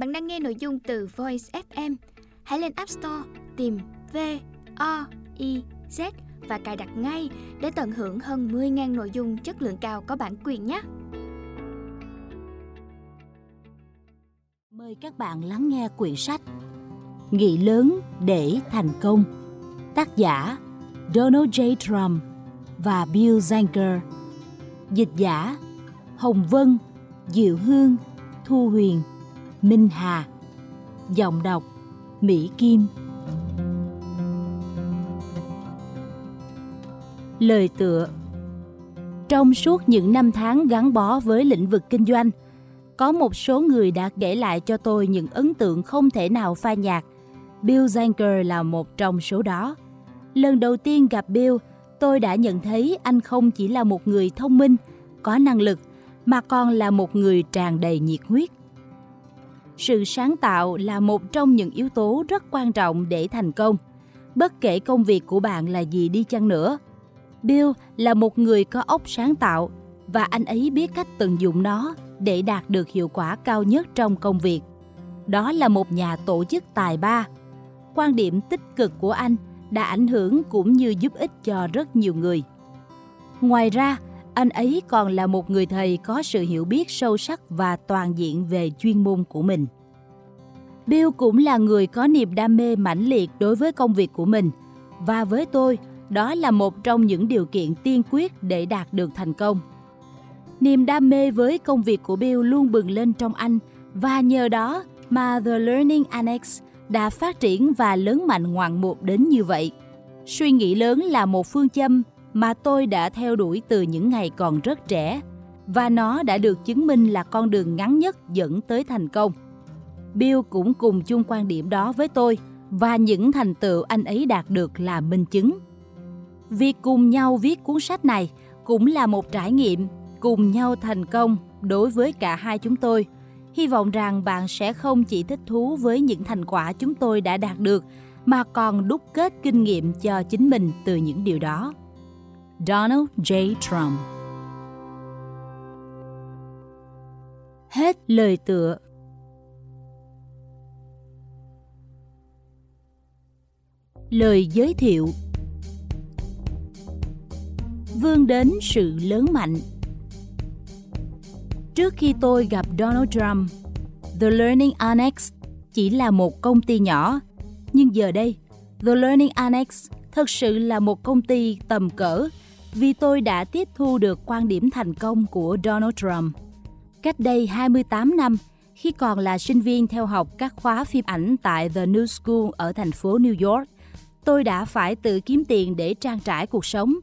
Bạn đang nghe nội dung từ Voice FM. Hãy lên App Store tìm V O I Z và cài đặt ngay để tận hưởng hơn 10.000 nội dung chất lượng cao có bản quyền nhé. Mời các bạn lắng nghe quyển sách Nghĩ lớn để thành công. Tác giả Donald J. Trump và Bill Zanker. Dịch giả Hồng Vân, Diệu Hương, Thu Huyền, Minh Hà. Giọng đọc Mỹ Kim. Lời tựa Trong suốt những năm tháng gắn bó với lĩnh vực kinh doanh, có một số người đã để lại cho tôi những ấn tượng không thể nào phai nhạt. Bill Zanker là một trong số đó. Lần đầu tiên gặp Bill, tôi đã nhận thấy anh không chỉ là một người thông minh, có năng lực, mà còn là một người tràn đầy nhiệt huyết. Sự sáng tạo là một trong những yếu tố rất quan trọng để thành công. Bất kể công việc của bạn là gì đi chăng nữa, Bill là một người có óc sáng tạo và anh ấy biết cách tận dụng nó để đạt được hiệu quả cao nhất trong công việc. Đó là một nhà tổ chức tài ba. Quan điểm tích cực của anh đã ảnh hưởng cũng như giúp ích cho rất nhiều người. Ngoài ra, anh ấy còn là một người thầy có sự hiểu biết sâu sắc và toàn diện về chuyên môn của mình. Bill cũng là người có niềm đam mê mãnh liệt đối với công việc của mình và với tôi, đó là một trong những điều kiện tiên quyết để đạt được thành công. Niềm đam mê với công việc của Bill luôn bừng lên trong anh và nhờ đó mà The Learning Annex đã phát triển và lớn mạnh ngoạn mục đến như vậy. Suy nghĩ lớn là một phương châm mà tôi đã theo đuổi từ những ngày còn rất trẻ, và nó đã được chứng minh là con đường ngắn nhất dẫn tới thành công. Bill cũng cùng chung quan điểm đó với tôi, và những thành tựu anh ấy đạt được là minh chứng. Việc cùng nhau viết cuốn sách này cũng là một trải nghiệm cùng nhau thành công đối với cả hai chúng tôi. Hy vọng rằng bạn sẽ không chỉ thích thú với những thành quả chúng tôi đã đạt được, mà còn đúc kết kinh nghiệm cho chính mình từ những điều đó. Donald J. Trump. Hết lời tựa. Lời giới thiệu. Vươn đến sự lớn mạnh. Trước khi tôi gặp Donald Trump, The Learning Annex chỉ là một công ty nhỏ, nhưng giờ đây, The Learning Annex thực sự là một công ty tầm cỡ vì tôi đã tiếp thu được quan điểm thành công của Donald Trump. Cách đây 28 năm, khi còn là sinh viên theo học các khóa phim ảnh tại The New School ở thành phố New York, tôi đã phải tự kiếm tiền để trang trải cuộc sống.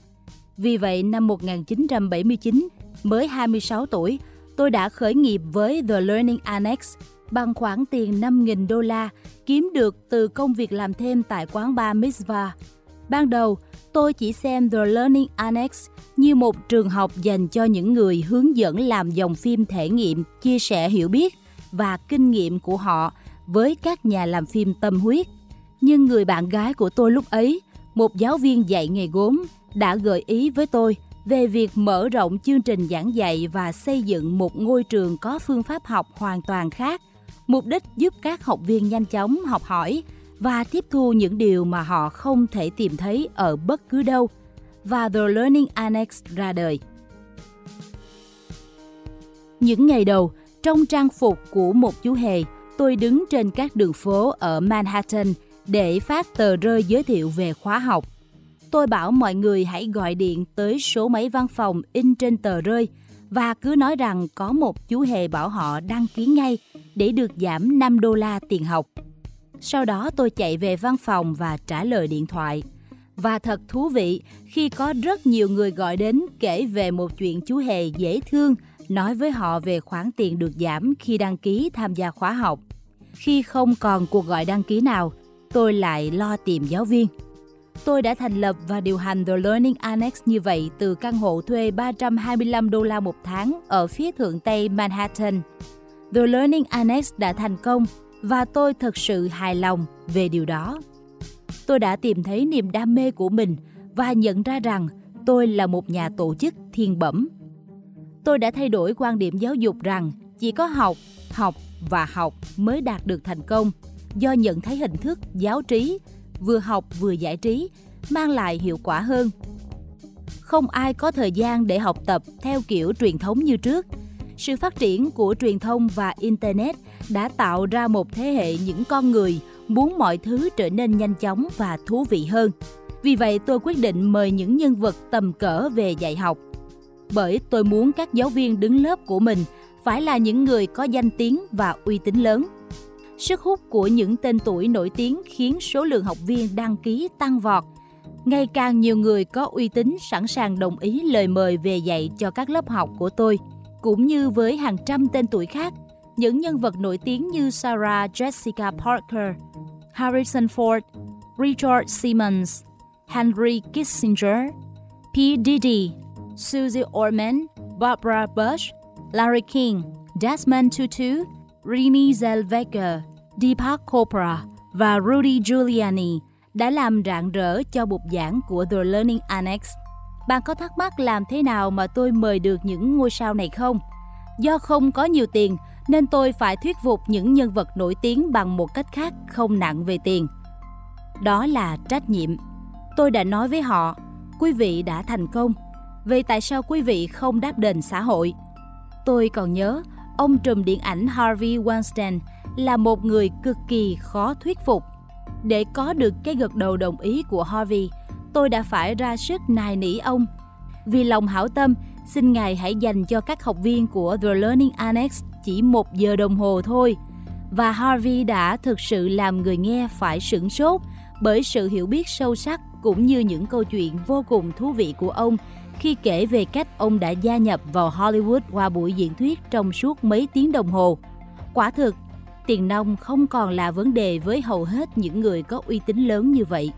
Vì vậy, năm 1979, mới 26 tuổi, tôi đã khởi nghiệp với The Learning Annex bằng khoản tiền 5.000 đô la kiếm được từ công việc làm thêm tại quán bar Mitzvah. Ban đầu, tôi chỉ xem The Learning Annex như một trường học dành cho những người hướng dẫn làm dòng phim thể nghiệm, chia sẻ hiểu biết và kinh nghiệm của họ với các nhà làm phim tâm huyết. Nhưng người bạn gái của tôi lúc ấy, một giáo viên dạy nghề gốm, đã gợi ý với tôi về việc mở rộng chương trình giảng dạy và xây dựng một ngôi trường có phương pháp học hoàn toàn khác, mục đích giúp các học viên nhanh chóng học hỏi và tiếp thu những điều mà họ không thể tìm thấy ở bất cứ đâu và The Learning Annex ra đời. Những ngày đầu, trong trang phục của một chú hề, tôi đứng trên các đường phố ở Manhattan để phát tờ rơi giới thiệu về khóa học. Tôi bảo mọi người hãy gọi điện tới số máy văn phòng in trên tờ rơi và cứ nói rằng có một chú hề bảo họ đăng ký ngay để được giảm 5 đô la tiền học. Sau đó tôi chạy về văn phòng và trả lời điện thoại. Và thật thú vị khi có rất nhiều người gọi đến kể về một chuyện chú hề dễ thương nói với họ về khoản tiền được giảm khi đăng ký tham gia khóa học. Khi không còn cuộc gọi đăng ký nào, tôi lại lo tìm giáo viên. Tôi đã thành lập và điều hành The Learning Annex như vậy từ căn hộ thuê 325 đô la một tháng ở phía thượng tây Manhattan. The Learning Annex đã thành công và tôi thật sự hài lòng về điều đó. Tôi đã tìm thấy niềm đam mê của mình và nhận ra rằng tôi là một nhà tổ chức thiên bẩm. Tôi đã thay đổi quan điểm giáo dục rằng chỉ có học, học và học mới đạt được thành công do nhận thấy hình thức giáo trí vừa học vừa giải trí mang lại hiệu quả hơn không ai có thời gian để học tập theo kiểu truyền thống như trước sự phát triển của truyền thông và internet đã tạo ra một thế hệ những con người muốn mọi thứ trở nên nhanh chóng và thú vị hơn. Vì vậy, tôi quyết định mời những nhân vật tầm cỡ về dạy học. Bởi tôi muốn các giáo viên đứng lớp của mình phải là những người có danh tiếng và uy tín lớn. Sức hút của những tên tuổi nổi tiếng khiến số lượng học viên đăng ký tăng vọt. Ngày càng nhiều người có uy tín sẵn sàng đồng ý lời mời về dạy cho các lớp học của tôi, cũng như với hàng trăm tên tuổi khác những nhân vật nổi tiếng như Sarah Jessica Parker, Harrison Ford, Richard Simmons, Henry Kissinger, P. Diddy, Susie Orman, Barbara Bush, Larry King, Desmond Tutu, Renee Zellweger, Deepak Chopra và Rudy Giuliani đã làm rạng rỡ cho bục giảng của The Learning Annex. Bạn có thắc mắc làm thế nào mà tôi mời được những ngôi sao này không? Do không có nhiều tiền nên tôi phải thuyết phục những nhân vật nổi tiếng bằng một cách khác không nặng về tiền. Đó là trách nhiệm. Tôi đã nói với họ, quý vị đã thành công. Vậy tại sao quý vị không đáp đền xã hội? Tôi còn nhớ, ông trùm điện ảnh Harvey Weinstein là một người cực kỳ khó thuyết phục. Để có được cái gật đầu đồng ý của Harvey, tôi đã phải ra sức nài nỉ ông. Vì lòng hảo tâm, xin Ngài hãy dành cho các học viên của The Learning Annex chỉ một giờ đồng hồ thôi. Và Harvey đã thực sự làm người nghe phải sửng sốt bởi sự hiểu biết sâu sắc cũng như những câu chuyện vô cùng thú vị của ông khi kể về cách ông đã gia nhập vào Hollywood qua buổi diễn thuyết trong suốt mấy tiếng đồng hồ. Quả thực, tiền nông không còn là vấn đề với hầu hết những người có uy tín lớn như vậy.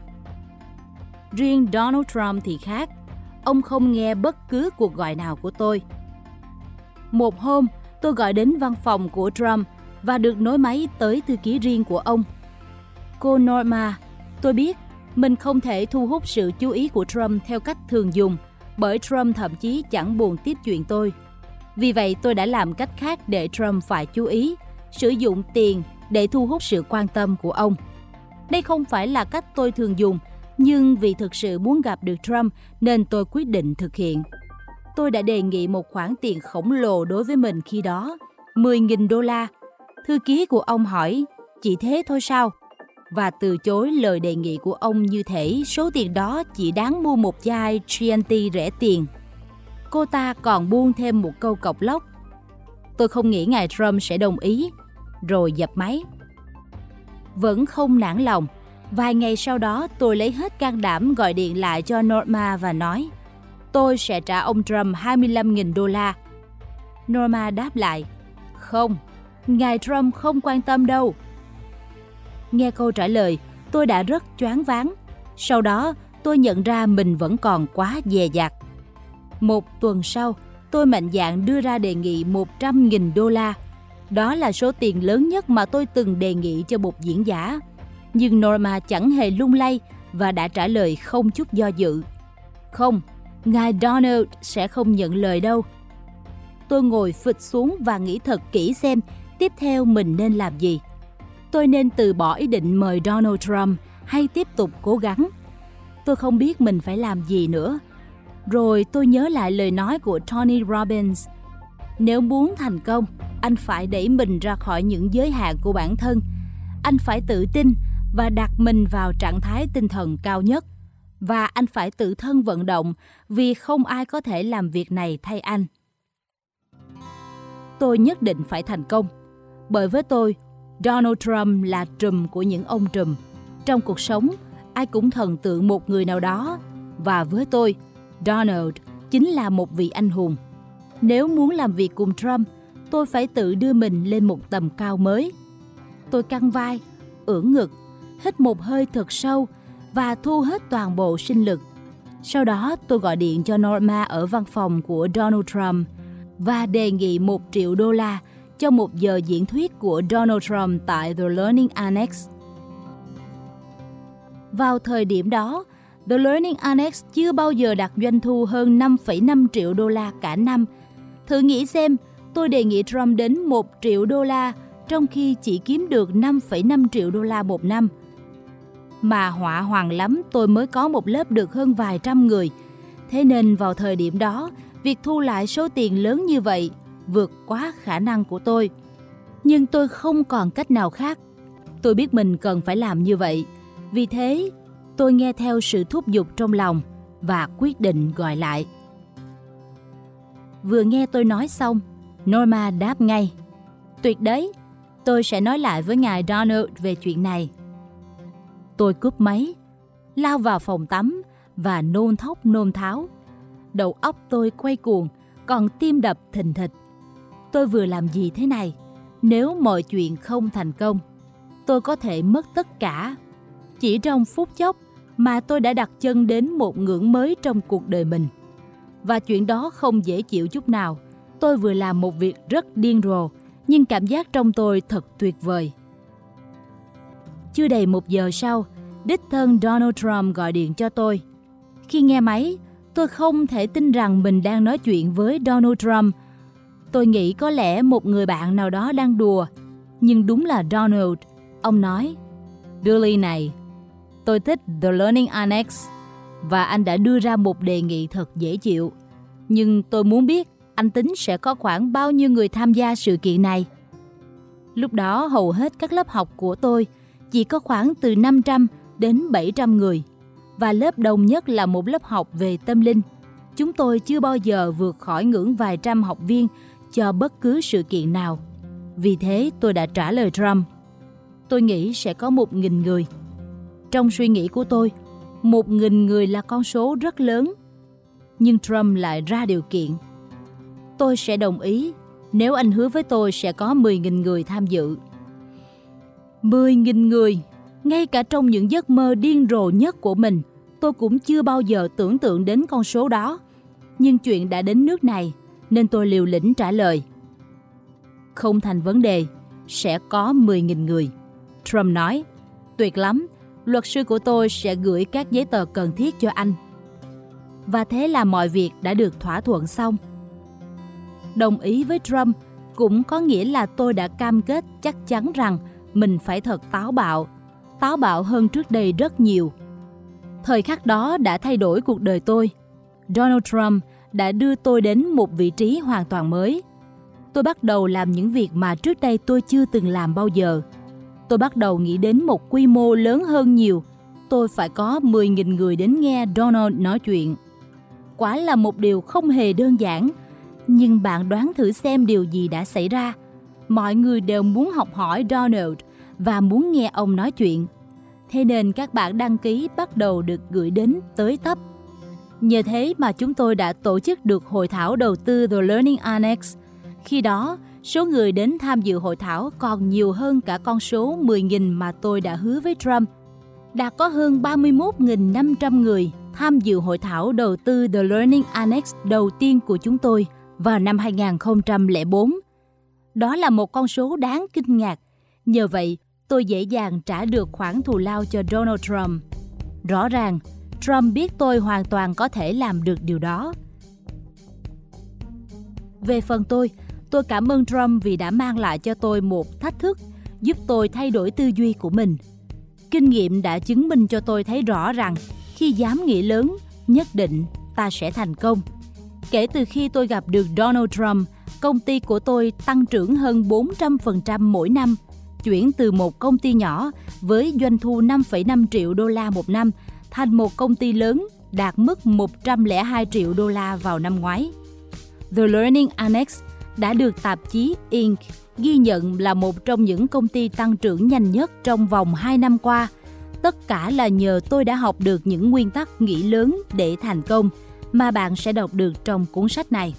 Riêng Donald Trump thì khác, ông không nghe bất cứ cuộc gọi nào của tôi. Một hôm, tôi gọi đến văn phòng của Trump và được nối máy tới thư ký riêng của ông. Cô Norma, tôi biết mình không thể thu hút sự chú ý của Trump theo cách thường dùng, bởi Trump thậm chí chẳng buồn tiếp chuyện tôi. Vì vậy tôi đã làm cách khác để Trump phải chú ý, sử dụng tiền để thu hút sự quan tâm của ông. Đây không phải là cách tôi thường dùng, nhưng vì thực sự muốn gặp được Trump nên tôi quyết định thực hiện. Tôi đã đề nghị một khoản tiền khổng lồ đối với mình khi đó, 10.000 đô la. Thư ký của ông hỏi, chỉ thế thôi sao? Và từ chối lời đề nghị của ông như thể số tiền đó chỉ đáng mua một chai Chianti rẻ tiền. Cô ta còn buông thêm một câu cọc lóc. Tôi không nghĩ ngài Trump sẽ đồng ý, rồi dập máy. Vẫn không nản lòng, Vài ngày sau đó tôi lấy hết can đảm gọi điện lại cho Norma và nói Tôi sẽ trả ông Trump 25.000 đô la. Norma đáp lại Không, ngài Trump không quan tâm đâu. Nghe câu trả lời, tôi đã rất choáng váng. Sau đó, tôi nhận ra mình vẫn còn quá dè dặt. Một tuần sau, tôi mạnh dạn đưa ra đề nghị 100.000 đô la. Đó là số tiền lớn nhất mà tôi từng đề nghị cho một diễn giả nhưng Norma chẳng hề lung lay và đã trả lời không chút do dự. Không, ngài Donald sẽ không nhận lời đâu. Tôi ngồi phịch xuống và nghĩ thật kỹ xem tiếp theo mình nên làm gì. Tôi nên từ bỏ ý định mời Donald Trump hay tiếp tục cố gắng. Tôi không biết mình phải làm gì nữa. Rồi tôi nhớ lại lời nói của Tony Robbins. Nếu muốn thành công, anh phải đẩy mình ra khỏi những giới hạn của bản thân. Anh phải tự tin và đặt mình vào trạng thái tinh thần cao nhất và anh phải tự thân vận động vì không ai có thể làm việc này thay anh. Tôi nhất định phải thành công, bởi với tôi, Donald Trump là trùm của những ông trùm. Trong cuộc sống, ai cũng thần tượng một người nào đó và với tôi, Donald chính là một vị anh hùng. Nếu muốn làm việc cùng Trump, tôi phải tự đưa mình lên một tầm cao mới. Tôi căng vai, ưỡn ngực hít một hơi thật sâu và thu hết toàn bộ sinh lực. Sau đó tôi gọi điện cho Norma ở văn phòng của Donald Trump và đề nghị một triệu đô la cho một giờ diễn thuyết của Donald Trump tại The Learning Annex. Vào thời điểm đó, The Learning Annex chưa bao giờ đạt doanh thu hơn 5,5 triệu đô la cả năm. Thử nghĩ xem, tôi đề nghị Trump đến 1 triệu đô la trong khi chỉ kiếm được 5,5 triệu đô la một năm. Mà họa hoàng lắm tôi mới có một lớp được hơn vài trăm người. Thế nên vào thời điểm đó, việc thu lại số tiền lớn như vậy vượt quá khả năng của tôi. Nhưng tôi không còn cách nào khác. Tôi biết mình cần phải làm như vậy. Vì thế, tôi nghe theo sự thúc giục trong lòng và quyết định gọi lại. Vừa nghe tôi nói xong, Norma đáp ngay. Tuyệt đấy, tôi sẽ nói lại với ngài Donald về chuyện này. Tôi cướp máy, lao vào phòng tắm và nôn thốc nôn tháo. Đầu óc tôi quay cuồng, còn tim đập thình thịch. Tôi vừa làm gì thế này? Nếu mọi chuyện không thành công, tôi có thể mất tất cả. Chỉ trong phút chốc mà tôi đã đặt chân đến một ngưỡng mới trong cuộc đời mình. Và chuyện đó không dễ chịu chút nào. Tôi vừa làm một việc rất điên rồ, nhưng cảm giác trong tôi thật tuyệt vời. Chưa đầy một giờ sau, đích thân Donald Trump gọi điện cho tôi. Khi nghe máy, tôi không thể tin rằng mình đang nói chuyện với Donald Trump. Tôi nghĩ có lẽ một người bạn nào đó đang đùa, nhưng đúng là Donald. Ông nói, Billy này, tôi thích The Learning Annex và anh đã đưa ra một đề nghị thật dễ chịu. Nhưng tôi muốn biết anh tính sẽ có khoảng bao nhiêu người tham gia sự kiện này. Lúc đó hầu hết các lớp học của tôi chỉ có khoảng từ 500 đến 700 người và lớp đông nhất là một lớp học về tâm linh. Chúng tôi chưa bao giờ vượt khỏi ngưỡng vài trăm học viên cho bất cứ sự kiện nào. Vì thế tôi đã trả lời Trump. Tôi nghĩ sẽ có một nghìn người. Trong suy nghĩ của tôi, một nghìn người là con số rất lớn. Nhưng Trump lại ra điều kiện. Tôi sẽ đồng ý nếu anh hứa với tôi sẽ có 10.000 người tham dự. 10.000 người, ngay cả trong những giấc mơ điên rồ nhất của mình, tôi cũng chưa bao giờ tưởng tượng đến con số đó. Nhưng chuyện đã đến nước này, nên tôi liều lĩnh trả lời. Không thành vấn đề, sẽ có 10.000 người. Trump nói, tuyệt lắm, luật sư của tôi sẽ gửi các giấy tờ cần thiết cho anh. Và thế là mọi việc đã được thỏa thuận xong. Đồng ý với Trump cũng có nghĩa là tôi đã cam kết chắc chắn rằng mình phải thật táo bạo, táo bạo hơn trước đây rất nhiều. Thời khắc đó đã thay đổi cuộc đời tôi. Donald Trump đã đưa tôi đến một vị trí hoàn toàn mới. Tôi bắt đầu làm những việc mà trước đây tôi chưa từng làm bao giờ. Tôi bắt đầu nghĩ đến một quy mô lớn hơn nhiều. Tôi phải có 10.000 người đến nghe Donald nói chuyện. Quả là một điều không hề đơn giản, nhưng bạn đoán thử xem điều gì đã xảy ra. Mọi người đều muốn học hỏi Donald và muốn nghe ông nói chuyện. Thế nên các bạn đăng ký bắt đầu được gửi đến tới tấp. Nhờ thế mà chúng tôi đã tổ chức được hội thảo đầu tư The Learning Annex. Khi đó, số người đến tham dự hội thảo còn nhiều hơn cả con số 10.000 mà tôi đã hứa với Trump. Đã có hơn 31.500 người tham dự hội thảo đầu tư The Learning Annex đầu tiên của chúng tôi vào năm 2004. Đó là một con số đáng kinh ngạc. Nhờ vậy, tôi dễ dàng trả được khoản thù lao cho Donald Trump. Rõ ràng, Trump biết tôi hoàn toàn có thể làm được điều đó. Về phần tôi, tôi cảm ơn Trump vì đã mang lại cho tôi một thách thức, giúp tôi thay đổi tư duy của mình. Kinh nghiệm đã chứng minh cho tôi thấy rõ rằng khi dám nghĩ lớn, nhất định ta sẽ thành công. Kể từ khi tôi gặp được Donald Trump, công ty của tôi tăng trưởng hơn 400% mỗi năm, chuyển từ một công ty nhỏ với doanh thu 5,5 triệu đô la một năm thành một công ty lớn đạt mức 102 triệu đô la vào năm ngoái. The Learning Annex đã được tạp chí Inc. ghi nhận là một trong những công ty tăng trưởng nhanh nhất trong vòng 2 năm qua. Tất cả là nhờ tôi đã học được những nguyên tắc nghĩ lớn để thành công mà bạn sẽ đọc được trong cuốn sách này.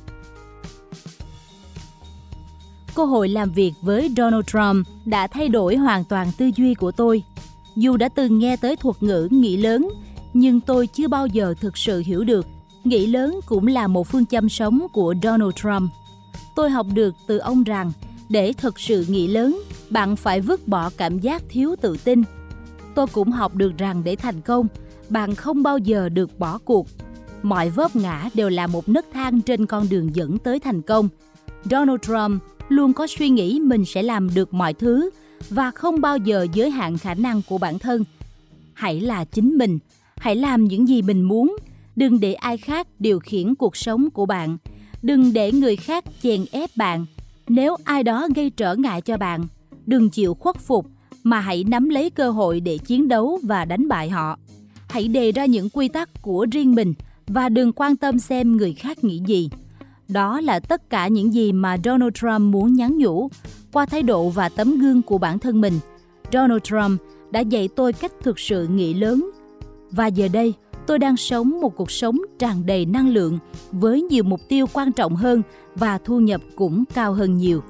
Cơ hội làm việc với Donald Trump đã thay đổi hoàn toàn tư duy của tôi. Dù đã từng nghe tới thuật ngữ nghĩ lớn, nhưng tôi chưa bao giờ thực sự hiểu được nghĩ lớn cũng là một phương châm sống của Donald Trump. Tôi học được từ ông rằng để thực sự nghĩ lớn, bạn phải vứt bỏ cảm giác thiếu tự tin. Tôi cũng học được rằng để thành công, bạn không bao giờ được bỏ cuộc. Mọi vấp ngã đều là một nấc thang trên con đường dẫn tới thành công. Donald Trump luôn có suy nghĩ mình sẽ làm được mọi thứ và không bao giờ giới hạn khả năng của bản thân. Hãy là chính mình, hãy làm những gì mình muốn, đừng để ai khác điều khiển cuộc sống của bạn, đừng để người khác chèn ép bạn. Nếu ai đó gây trở ngại cho bạn, đừng chịu khuất phục mà hãy nắm lấy cơ hội để chiến đấu và đánh bại họ. Hãy đề ra những quy tắc của riêng mình và đừng quan tâm xem người khác nghĩ gì. Đó là tất cả những gì mà Donald Trump muốn nhắn nhủ qua thái độ và tấm gương của bản thân mình. Donald Trump đã dạy tôi cách thực sự nghĩ lớn. Và giờ đây, tôi đang sống một cuộc sống tràn đầy năng lượng với nhiều mục tiêu quan trọng hơn và thu nhập cũng cao hơn nhiều.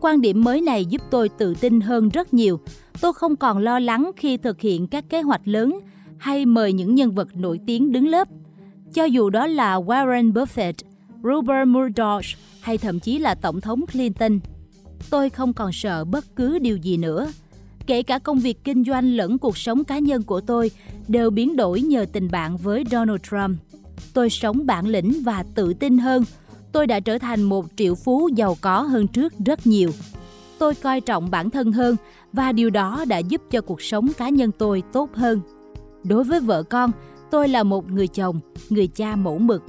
Quan điểm mới này giúp tôi tự tin hơn rất nhiều. Tôi không còn lo lắng khi thực hiện các kế hoạch lớn hay mời những nhân vật nổi tiếng đứng lớp. Cho dù đó là Warren Buffett, Rupert Murdoch hay thậm chí là Tổng thống Clinton. Tôi không còn sợ bất cứ điều gì nữa. Kể cả công việc kinh doanh lẫn cuộc sống cá nhân của tôi đều biến đổi nhờ tình bạn với Donald Trump. Tôi sống bản lĩnh và tự tin hơn. Tôi đã trở thành một triệu phú giàu có hơn trước rất nhiều. Tôi coi trọng bản thân hơn và điều đó đã giúp cho cuộc sống cá nhân tôi tốt hơn. Đối với vợ con, tôi là một người chồng, người cha mẫu mực.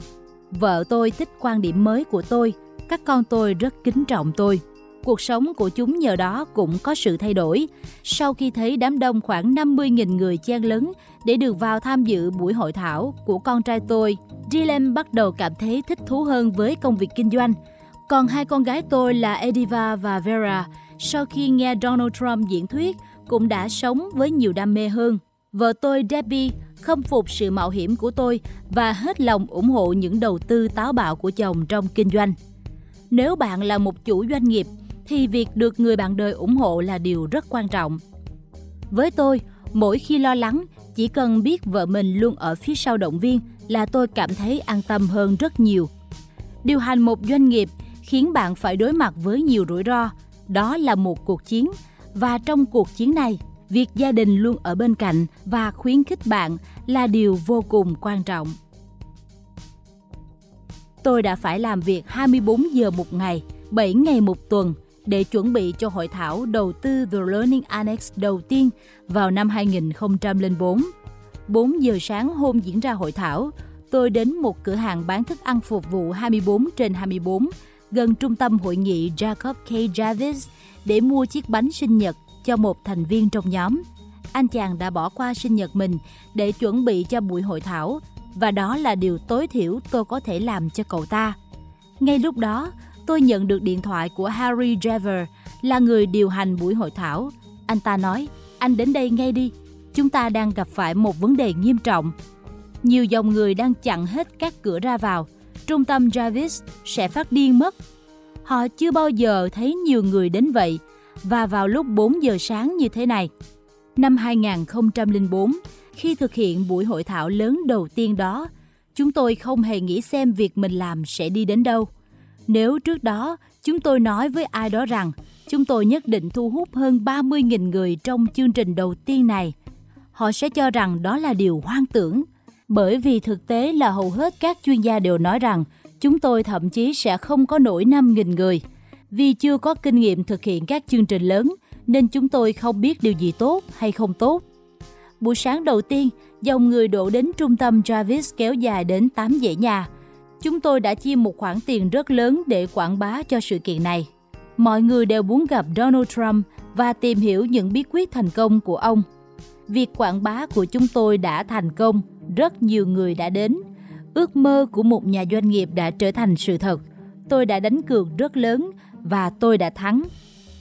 Vợ tôi thích quan điểm mới của tôi, các con tôi rất kính trọng tôi. Cuộc sống của chúng nhờ đó cũng có sự thay đổi. Sau khi thấy đám đông khoảng 50.000 người chen lấn để được vào tham dự buổi hội thảo của con trai tôi, Dylan bắt đầu cảm thấy thích thú hơn với công việc kinh doanh. Còn hai con gái tôi là Ediva và Vera, sau khi nghe Donald Trump diễn thuyết, cũng đã sống với nhiều đam mê hơn. Vợ tôi Debbie khâm phục sự mạo hiểm của tôi và hết lòng ủng hộ những đầu tư táo bạo của chồng trong kinh doanh. Nếu bạn là một chủ doanh nghiệp thì việc được người bạn đời ủng hộ là điều rất quan trọng. Với tôi, mỗi khi lo lắng, chỉ cần biết vợ mình luôn ở phía sau động viên là tôi cảm thấy an tâm hơn rất nhiều. Điều hành một doanh nghiệp khiến bạn phải đối mặt với nhiều rủi ro, đó là một cuộc chiến và trong cuộc chiến này, việc gia đình luôn ở bên cạnh và khuyến khích bạn là điều vô cùng quan trọng. Tôi đã phải làm việc 24 giờ một ngày, 7 ngày một tuần để chuẩn bị cho hội thảo đầu tư The Learning Annex đầu tiên vào năm 2004. 4 giờ sáng hôm diễn ra hội thảo, tôi đến một cửa hàng bán thức ăn phục vụ 24 trên 24 gần trung tâm hội nghị Jacob K. Jarvis để mua chiếc bánh sinh nhật cho một thành viên trong nhóm. Anh chàng đã bỏ qua sinh nhật mình để chuẩn bị cho buổi hội thảo và đó là điều tối thiểu tôi có thể làm cho cậu ta. Ngay lúc đó, tôi nhận được điện thoại của Harry Driver, là người điều hành buổi hội thảo. Anh ta nói, anh đến đây ngay đi, chúng ta đang gặp phải một vấn đề nghiêm trọng. Nhiều dòng người đang chặn hết các cửa ra vào. Trung tâm Jarvis sẽ phát điên mất. Họ chưa bao giờ thấy nhiều người đến vậy và vào lúc 4 giờ sáng như thế này. Năm 2004, khi thực hiện buổi hội thảo lớn đầu tiên đó, chúng tôi không hề nghĩ xem việc mình làm sẽ đi đến đâu. Nếu trước đó chúng tôi nói với ai đó rằng chúng tôi nhất định thu hút hơn 30.000 người trong chương trình đầu tiên này, họ sẽ cho rằng đó là điều hoang tưởng. Bởi vì thực tế là hầu hết các chuyên gia đều nói rằng chúng tôi thậm chí sẽ không có nổi 5.000 người. Vì chưa có kinh nghiệm thực hiện các chương trình lớn, nên chúng tôi không biết điều gì tốt hay không tốt. Buổi sáng đầu tiên, dòng người đổ đến trung tâm Travis kéo dài đến 8 dãy nhà. Chúng tôi đã chi một khoản tiền rất lớn để quảng bá cho sự kiện này. Mọi người đều muốn gặp Donald Trump và tìm hiểu những bí quyết thành công của ông. Việc quảng bá của chúng tôi đã thành công, rất nhiều người đã đến. Ước mơ của một nhà doanh nghiệp đã trở thành sự thật. Tôi đã đánh cược rất lớn và tôi đã thắng.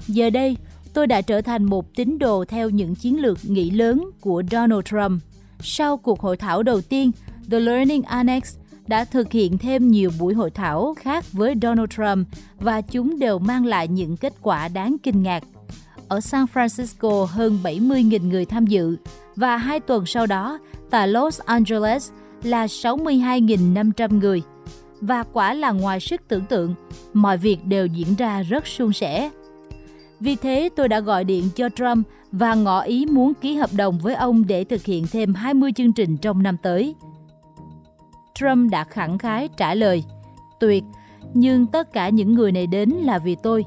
Giờ đây, tôi đã trở thành một tín đồ theo những chiến lược nghĩ lớn của Donald Trump. Sau cuộc hội thảo đầu tiên, The Learning Annex đã thực hiện thêm nhiều buổi hội thảo khác với Donald Trump và chúng đều mang lại những kết quả đáng kinh ngạc. Ở San Francisco hơn 70.000 người tham dự và hai tuần sau đó tại Los Angeles là 62.500 người. Và quả là ngoài sức tưởng tượng, mọi việc đều diễn ra rất suôn sẻ. Vì thế tôi đã gọi điện cho Trump và ngỏ ý muốn ký hợp đồng với ông để thực hiện thêm 20 chương trình trong năm tới. Trump đã khẳng khái trả lời, tuyệt, nhưng tất cả những người này đến là vì tôi.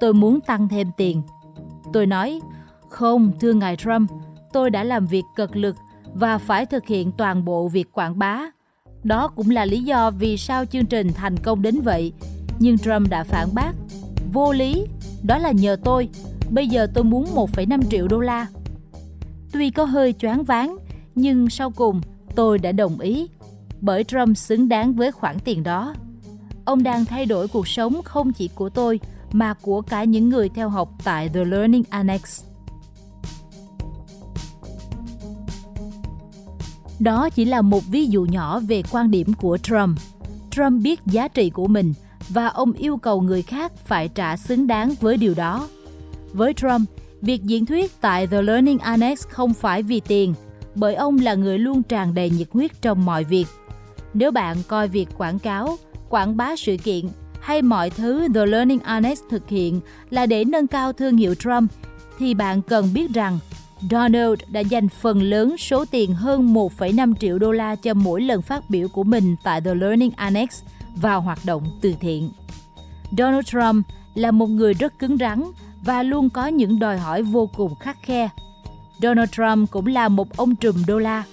Tôi muốn tăng thêm tiền. Tôi nói, không, thưa ngài Trump, tôi đã làm việc cực lực và phải thực hiện toàn bộ việc quảng bá. Đó cũng là lý do vì sao chương trình thành công đến vậy. Nhưng Trump đã phản bác, vô lý, đó là nhờ tôi, bây giờ tôi muốn 1,5 triệu đô la. Tuy có hơi choáng váng, nhưng sau cùng tôi đã đồng ý, bởi Trump xứng đáng với khoản tiền đó. Ông đang thay đổi cuộc sống không chỉ của tôi, mà của cả những người theo học tại The Learning Annex. Đó chỉ là một ví dụ nhỏ về quan điểm của Trump. Trump biết giá trị của mình và ông yêu cầu người khác phải trả xứng đáng với điều đó. Với Trump, việc diễn thuyết tại The Learning Annex không phải vì tiền, bởi ông là người luôn tràn đầy nhiệt huyết trong mọi việc. Nếu bạn coi việc quảng cáo, quảng bá sự kiện hay mọi thứ The Learning Annex thực hiện là để nâng cao thương hiệu Trump, thì bạn cần biết rằng Donald đã dành phần lớn số tiền hơn 1,5 triệu đô la cho mỗi lần phát biểu của mình tại The Learning Annex vào hoạt động từ thiện. Donald Trump là một người rất cứng rắn và luôn có những đòi hỏi vô cùng khắc khe. Donald Trump cũng là một ông trùm đô la.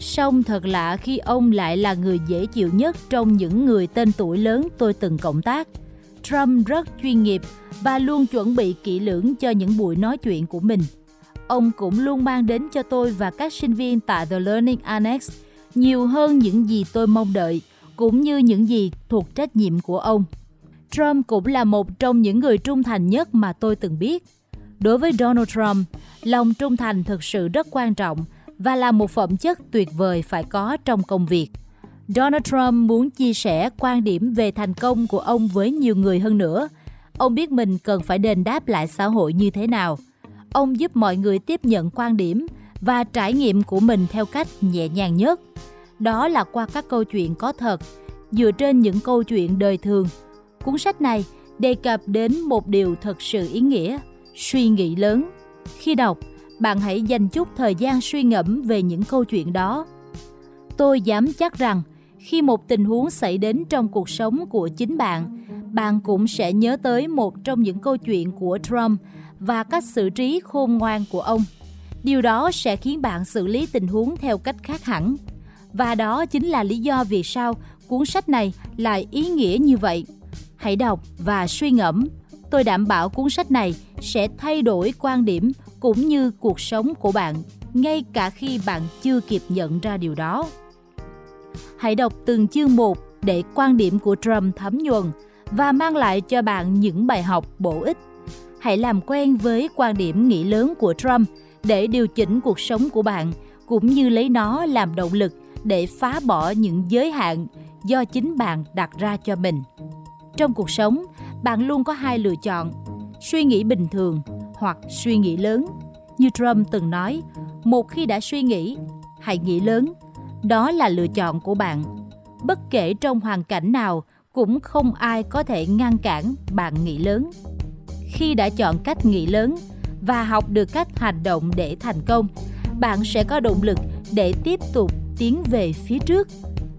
Song thật lạ khi ông lại là người dễ chịu nhất trong những người tên tuổi lớn tôi từng cộng tác. Trump rất chuyên nghiệp và luôn chuẩn bị kỹ lưỡng cho những buổi nói chuyện của mình. Ông cũng luôn mang đến cho tôi và các sinh viên tại The Learning Annex nhiều hơn những gì tôi mong đợi, cũng như những gì thuộc trách nhiệm của ông. Trump cũng là một trong những người trung thành nhất mà tôi từng biết. Đối với Donald Trump, lòng trung thành thực sự rất quan trọng và là một phẩm chất tuyệt vời phải có trong công việc. Donald Trump muốn chia sẻ quan điểm về thành công của ông với nhiều người hơn nữa. Ông biết mình cần phải đền đáp lại xã hội như thế nào. Ông giúp mọi người tiếp nhận quan điểm và trải nghiệm của mình theo cách nhẹ nhàng nhất. Đó là qua các câu chuyện có thật, dựa trên những câu chuyện đời thường. Cuốn sách này đề cập đến một điều thật sự ý nghĩa, suy nghĩ lớn. Khi đọc, bạn hãy dành chút thời gian suy ngẫm về những câu chuyện đó. Tôi dám chắc rằng khi một tình huống xảy đến trong cuộc sống của chính bạn, bạn cũng sẽ nhớ tới một trong những câu chuyện của Trump và cách xử trí khôn ngoan của ông. Điều đó sẽ khiến bạn xử lý tình huống theo cách khác hẳn. Và đó chính là lý do vì sao cuốn sách này lại ý nghĩa như vậy. Hãy đọc và suy ngẫm. Tôi đảm bảo cuốn sách này sẽ thay đổi quan điểm cũng như cuộc sống của bạn, ngay cả khi bạn chưa kịp nhận ra điều đó. Hãy đọc từng chương một để quan điểm của Trump thấm nhuần và mang lại cho bạn những bài học bổ ích. Hãy làm quen với quan điểm nghĩ lớn của Trump để điều chỉnh cuộc sống của bạn cũng như lấy nó làm động lực để phá bỏ những giới hạn do chính bạn đặt ra cho mình. Trong cuộc sống, bạn luôn có hai lựa chọn: suy nghĩ bình thường hoặc suy nghĩ lớn. Như Trump từng nói, một khi đã suy nghĩ, hãy nghĩ lớn. Đó là lựa chọn của bạn. Bất kể trong hoàn cảnh nào, cũng không ai có thể ngăn cản bạn nghĩ lớn. Khi đã chọn cách nghĩ lớn và học được cách hành động để thành công, bạn sẽ có động lực để tiếp tục tiến về phía trước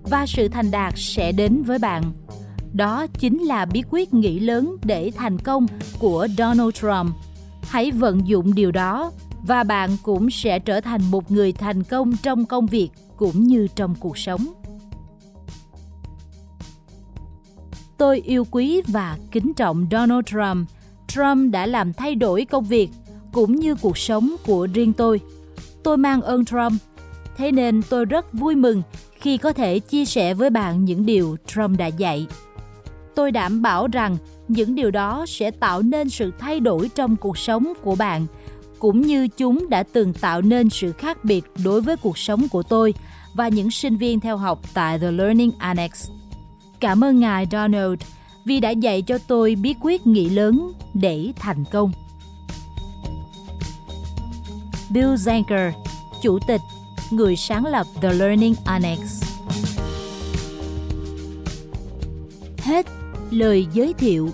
và sự thành đạt sẽ đến với bạn. Đó chính là bí quyết nghĩ lớn để thành công của Donald Trump. Hãy vận dụng điều đó và bạn cũng sẽ trở thành một người thành công trong công việc cũng như trong cuộc sống. Tôi yêu quý và kính trọng Donald Trump. Trump đã làm thay đổi công việc cũng như cuộc sống của riêng tôi. Tôi mang ơn Trump, thế nên tôi rất vui mừng khi có thể chia sẻ với bạn những điều Trump đã dạy. Tôi đảm bảo rằng những điều đó sẽ tạo nên sự thay đổi trong cuộc sống của bạn cũng như chúng đã từng tạo nên sự khác biệt đối với cuộc sống của tôi và những sinh viên theo học tại The Learning Annex. Cảm ơn ngài Donald vì đã dạy cho tôi bí quyết nghĩ lớn để thành công. Bill Zanker, Chủ tịch, người sáng lập The Learning Annex. Hết lời giới thiệu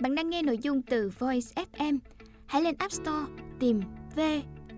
Bạn đang nghe nội dung từ Voice FM. Hãy lên App Store tìm V